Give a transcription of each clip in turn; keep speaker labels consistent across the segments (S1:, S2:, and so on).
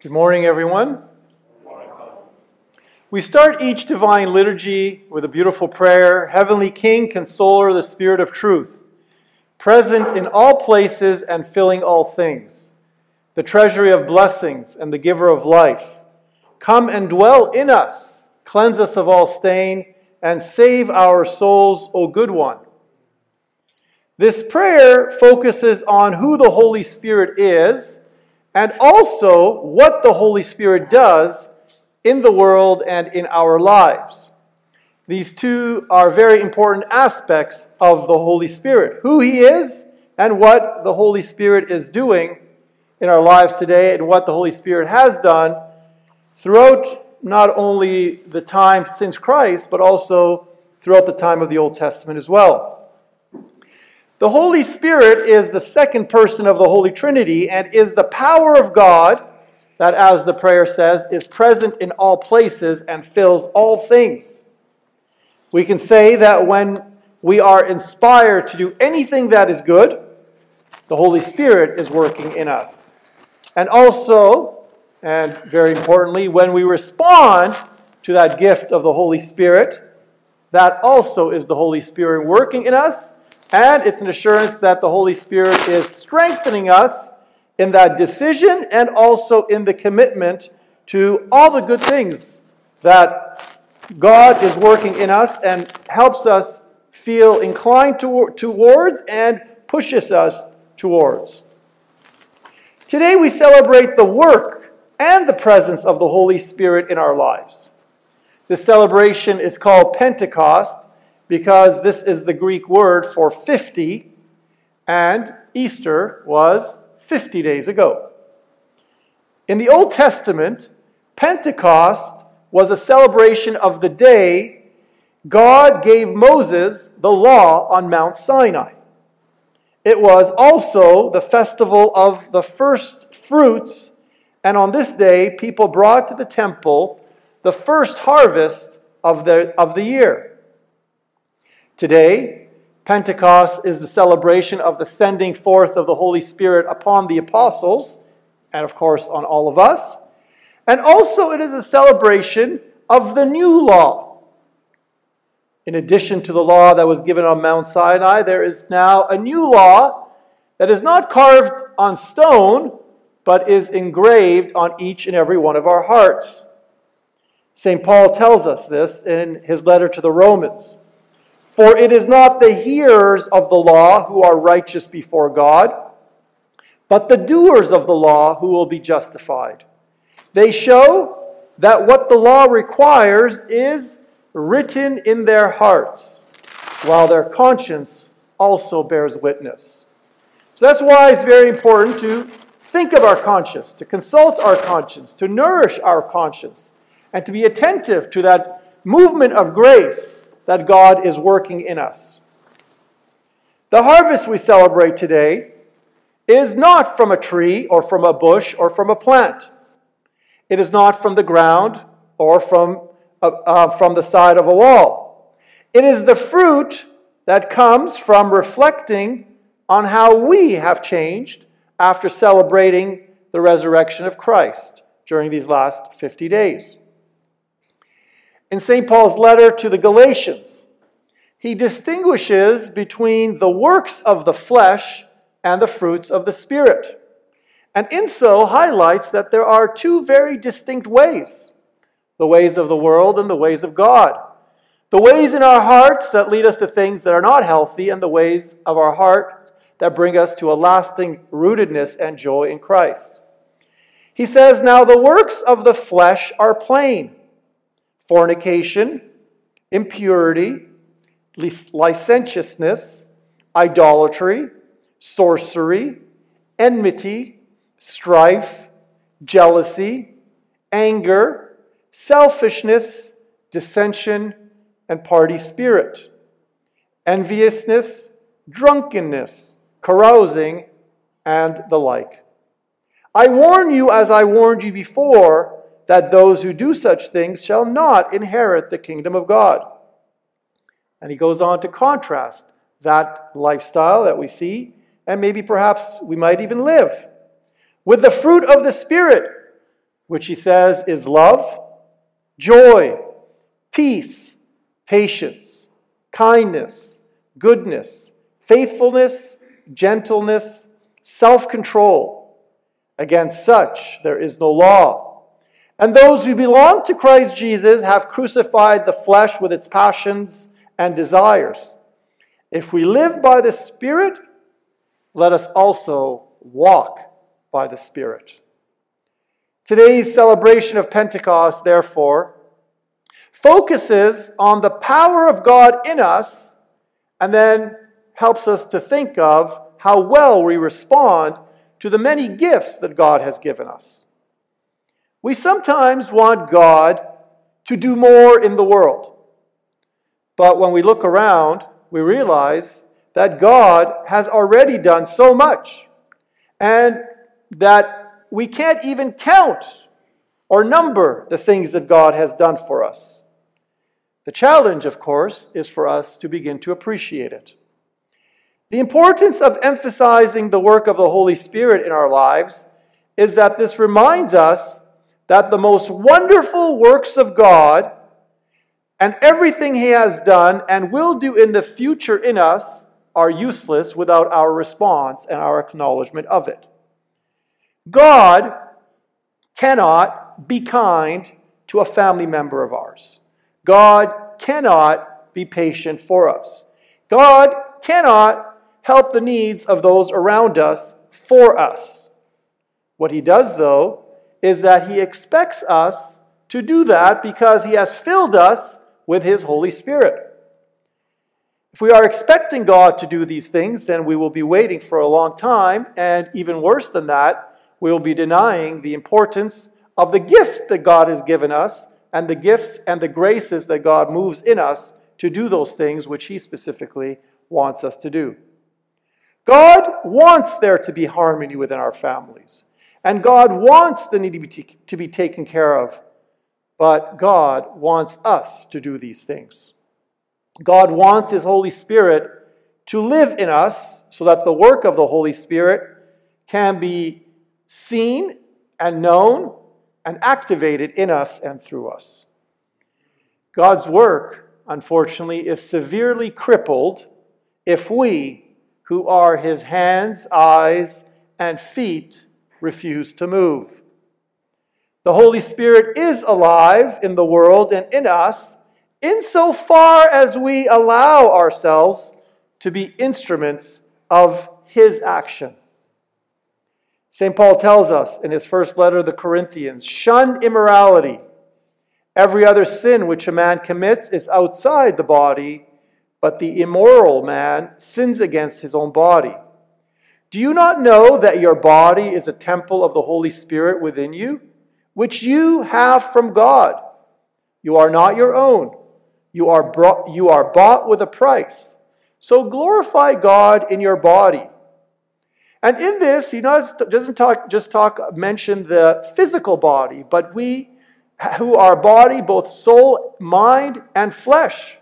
S1: Good morning, everyone. We start each divine liturgy with a beautiful prayer Heavenly King, Consoler, the Spirit of truth, present in all places and filling all things, the treasury of blessings and the giver of life. Come and dwell in us, cleanse us of all stain, and save our souls, O good one. This prayer focuses on who the Holy Spirit is and also what the Holy Spirit does in the world and in our lives. These two are very important aspects of the Holy Spirit who He is and what the Holy Spirit is doing in our lives today and what the Holy Spirit has done throughout not only the time since Christ, but also throughout the time of the Old Testament as well. The Holy Spirit is the second person of the Holy Trinity and is the power of God that, as the prayer says, is present in all places and fills all things. We can say that when we are inspired to do anything that is good, the Holy Spirit is working in us. And also, and very importantly, when we respond to that gift of the Holy Spirit, that also is the Holy Spirit working in us and it's an assurance that the Holy Spirit is strengthening us in that decision and also in the commitment to all the good things that God is working in us and helps us feel inclined to, towards and pushes us towards. Today we celebrate the work and the presence of the Holy Spirit in our lives. This celebration is called Pentecost, because this is the Greek word for 50, and Easter was 50 days ago. In the Old Testament, Pentecost was a celebration of the day God gave Moses the law on Mount Sinai. It was also the festival of the first fruits, and on this day, people brought to the temple the first harvest of the, of the year. Today, Pentecost is the celebration of the sending forth of the Holy Spirit upon the apostles, and of course on all of us. And also, it is a celebration of the new law. In addition to the law that was given on Mount Sinai, there is now a new law that is not carved on stone, but is engraved on each and every one of our hearts. St. Paul tells us this in his letter to the Romans. For it is not the hearers of the law who are righteous before God, but the doers of the law who will be justified. They show that what the law requires is written in their hearts, while their conscience also bears witness. So that's why it's very important to think of our conscience, to consult our conscience, to nourish our conscience, and to be attentive to that movement of grace that God is working in us. The harvest we celebrate today is not from a tree or from a bush or from a plant. It is not from the ground or from, uh, uh, from the side of a wall. It is the fruit that comes from reflecting on how we have changed after celebrating the resurrection of Christ during these last 50 days. In St. Paul's letter to the Galatians, he distinguishes between the works of the flesh and the fruits of the Spirit. And in so highlights that there are two very distinct ways the ways of the world and the ways of God. The ways in our hearts that lead us to things that are not healthy, and the ways of our heart that bring us to a lasting rootedness and joy in Christ. He says, Now the works of the flesh are plain fornication, impurity, licentiousness, idolatry, sorcery, enmity, strife, jealousy, anger, selfishness, dissension, and party spirit, enviousness, drunkenness, carousing, and the like. I warn you, as I warned you before, that those who do such things shall not inherit the kingdom of God. And he goes on to contrast that lifestyle that we see, and maybe perhaps we might even live, with the fruit of the Spirit which he says is love, joy, peace, patience, kindness, goodness, faithfulness, gentleness, self control. Against such there is no law. And those who belong to Christ Jesus have crucified the flesh with its passions and desires. If we live by the Spirit, let us also walk by the Spirit. Today's celebration of Pentecost, therefore, focuses on the power of God in us and then helps us to think of how well we respond to the many gifts that God has given us. We sometimes want God to do more in the world. But when we look around, we realize that God has already done so much and that we can't even count or number the things that God has done for us. The challenge, of course, is for us to begin to appreciate it. The importance of emphasizing the work of the Holy Spirit in our lives is that this reminds us that the most wonderful works of God and everything He has done and will do in the future in us are useless without our response and our acknowledgement of it. God cannot be kind to a family member of ours. God cannot be patient for us. God cannot help the needs of those around us for us. What he does, though, is that he expects us to do that because he has filled us with his Holy Spirit. If we are expecting God to do these things, then we will be waiting for a long time, and even worse than that, we will be denying the importance of the gifts that God has given us and the gifts and the graces that God moves in us to do those things which He specifically wants us to do. God wants there to be harmony within our families, and God wants the need to be, to be taken care of, but God wants us to do these things. God wants His Holy Spirit to live in us so that the work of the Holy Spirit can be seen and known and activated in us and through us. God's work, unfortunately, is severely crippled if we, who are his hands, eyes, and feet, refuse to move. The Holy Spirit is alive in the world and in us insofar as we allow ourselves to be instruments of his action. St. Paul tells us in his first letter to the Corinthians shun immorality. Every other sin which a man commits is outside the body, but the immoral man sins against his own body. Do you not know that your body is a temple of the Holy Spirit within you, which you have from God? You are not your own. You are, brought, you are bought with a price. So glorify God in your body. And in this, he not, doesn't talk, just talk, mention the physical body, but we who are body, both soul, mind, and flesh,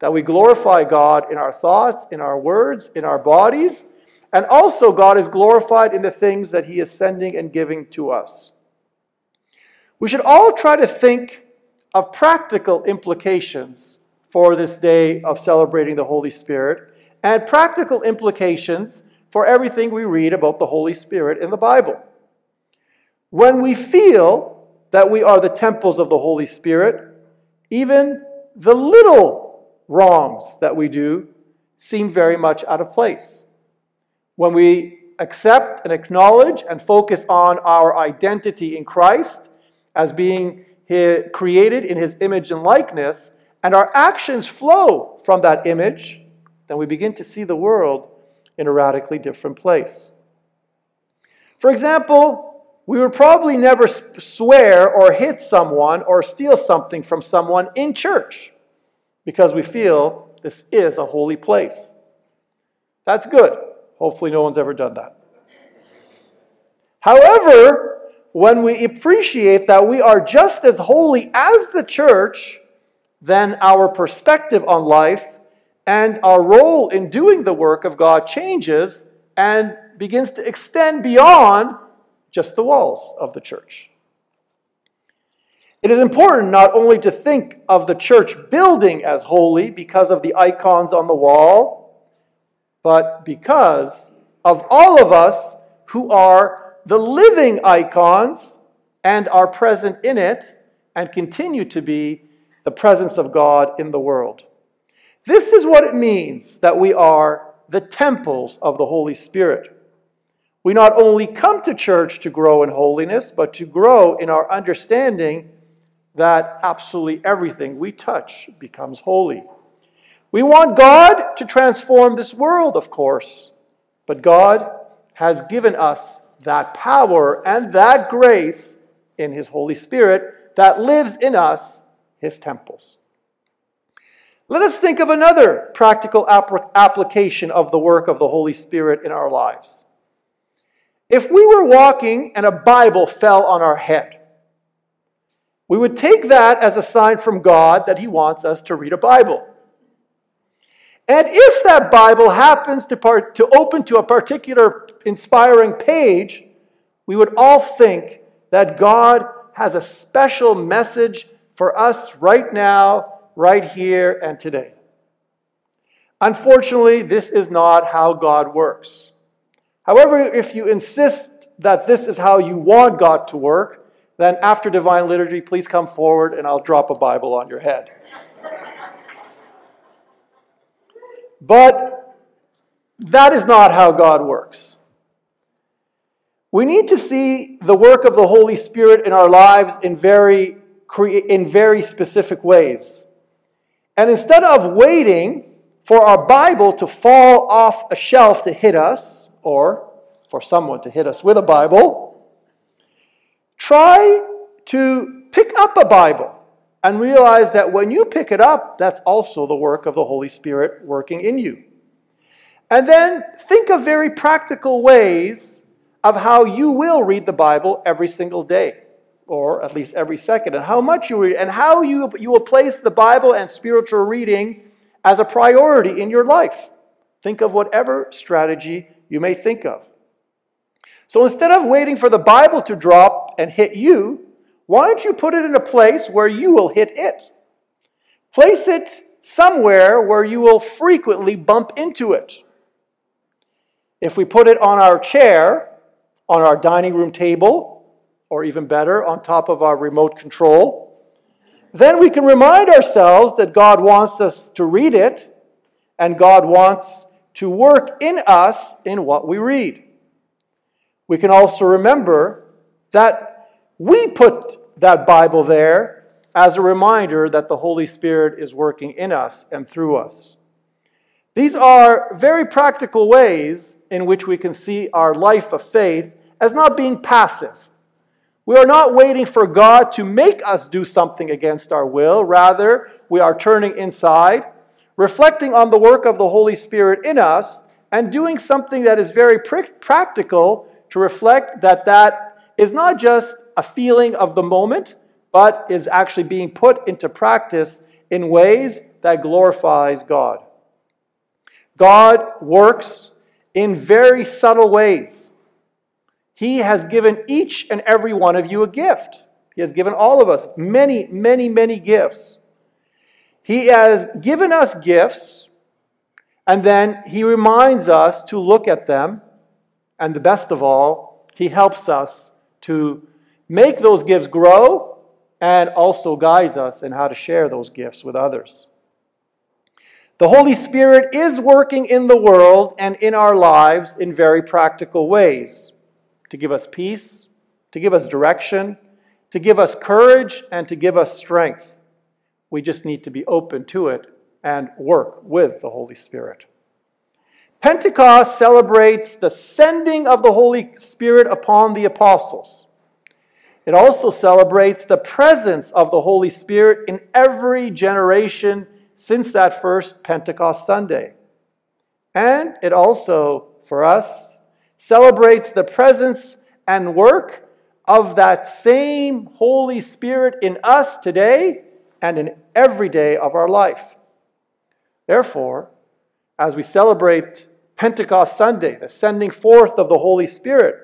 S1: that we glorify God in our thoughts, in our words, in our bodies, and also God is glorified in the things that he is sending and giving to us. We should all try to think of practical implications for this day of celebrating the Holy Spirit and practical implications for everything we read about the Holy Spirit in the Bible. When we feel that we are the temples of the Holy Spirit, even the little wrongs that we do seem very much out of place. When we accept and acknowledge and focus on our identity in Christ as being created in his image and likeness, and our actions flow from that image, then we begin to see the world in a radically different place. For example, we would probably never swear or hit someone or steal something from someone in church because we feel this is a holy place. That's good. Hopefully, no one's ever done that. However, when we appreciate that we are just as holy as the church, then our perspective on life and our role in doing the work of God changes and begins to extend beyond just the walls of the church. It is important not only to think of the church building as holy because of the icons on the wall, but because of all of us who are the living icons and are present in it and continue to be the presence of God in the world. This is what it means that we are the temples of the Holy Spirit. We not only come to church to grow in holiness, but to grow in our understanding that absolutely everything we touch becomes holy. We want God to transform this world, of course, but God has given us that power and that grace in His Holy Spirit that lives in us, His temples. Let us think of another practical application of the work of the Holy Spirit in our lives. If we were walking and a Bible fell on our head, we would take that as a sign from God that He wants us to read a Bible. And if that Bible happens to, part, to open to a particular inspiring page, we would all think that God has a special message for us right now, right here, and today. Unfortunately, this is not how God works. However, if you insist that this is how you want God to work, then after divine liturgy, please come forward and I'll drop a Bible on your head. But that is not how God works. We need to see the work of the Holy Spirit in our lives in very, in very specific ways. And instead of waiting for our Bible to fall off a shelf to hit us, or for someone to hit us with a Bible, Try to pick up a Bible and realize that when you pick it up, that's also the work of the Holy Spirit working in you. And then think of very practical ways of how you will read the Bible every single day, or at least every second, and how much you read, and how you, you will place the Bible and spiritual reading as a priority in your life. Think of whatever strategy you may think of. So instead of waiting for the Bible to drop and hit you, why don't you put it in a place where you will hit it? Place it somewhere where you will frequently bump into it. If we put it on our chair, on our dining room table, or even better, on top of our remote control, then we can remind ourselves that God wants us to read it and God wants to work in us in what we read we can also remember that we put that Bible there as a reminder that the Holy Spirit is working in us and through us. These are very practical ways in which we can see our life of faith as not being passive. We are not waiting for God to make us do something against our will. Rather, we are turning inside, reflecting on the work of the Holy Spirit in us, and doing something that is very pr- practical to reflect that that is not just a feeling of the moment, but is actually being put into practice in ways that glorifies God. God works in very subtle ways. He has given each and every one of you a gift. He has given all of us many, many, many gifts. He has given us gifts, and then He reminds us to look at them and the best of all, He helps us to make those gifts grow and also guides us in how to share those gifts with others. The Holy Spirit is working in the world and in our lives in very practical ways to give us peace, to give us direction, to give us courage, and to give us strength. We just need to be open to it and work with the Holy Spirit. Pentecost celebrates the sending of the Holy Spirit upon the apostles. It also celebrates the presence of the Holy Spirit in every generation since that first Pentecost Sunday. And it also, for us, celebrates the presence and work of that same Holy Spirit in us today and in every day of our life. Therefore, as we celebrate Pentecost Sunday, the sending forth of the Holy Spirit.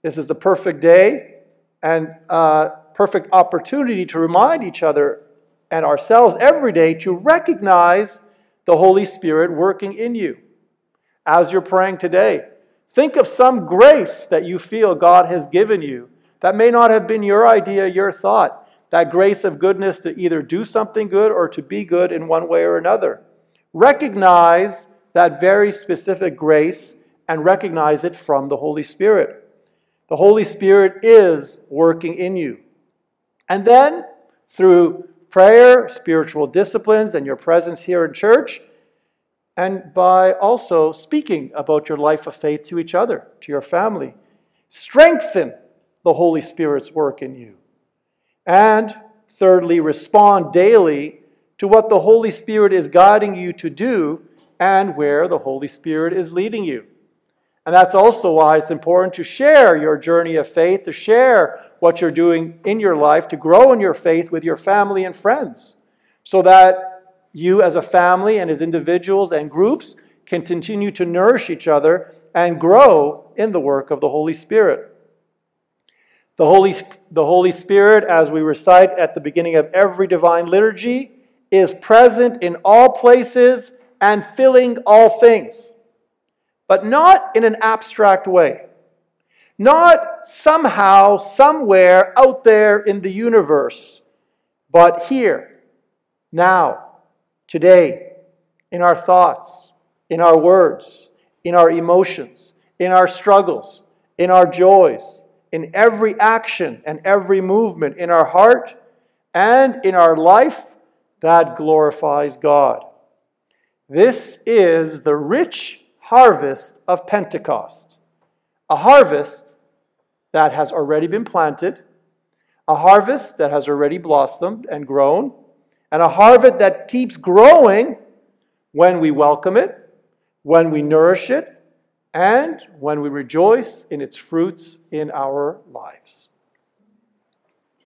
S1: This is the perfect day and uh, perfect opportunity to remind each other and ourselves every day to recognize the Holy Spirit working in you. As you're praying today, think of some grace that you feel God has given you that may not have been your idea, your thought. That grace of goodness to either do something good or to be good in one way or another. Recognize that very specific grace and recognize it from the Holy Spirit. The Holy Spirit is working in you. And then, through prayer, spiritual disciplines, and your presence here in church, and by also speaking about your life of faith to each other, to your family, strengthen the Holy Spirit's work in you. And thirdly, respond daily to what the Holy Spirit is guiding you to do and where the Holy Spirit is leading you. And that's also why it's important to share your journey of faith, to share what you're doing in your life, to grow in your faith with your family and friends, so that you as a family and as individuals and groups can continue to nourish each other and grow in the work of the Holy Spirit. The Holy, the Holy Spirit, as we recite at the beginning of every divine liturgy, is present in all places and filling all things, but not in an abstract way. Not somehow, somewhere out there in the universe, but here, now, today, in our thoughts, in our words, in our emotions, in our struggles, in our joys, in every action and every movement in our heart and in our life that glorifies God. This is the rich harvest of Pentecost, a harvest that has already been planted, a harvest that has already blossomed and grown, and a harvest that keeps growing when we welcome it, when we nourish it, and when we rejoice in its fruits in our lives.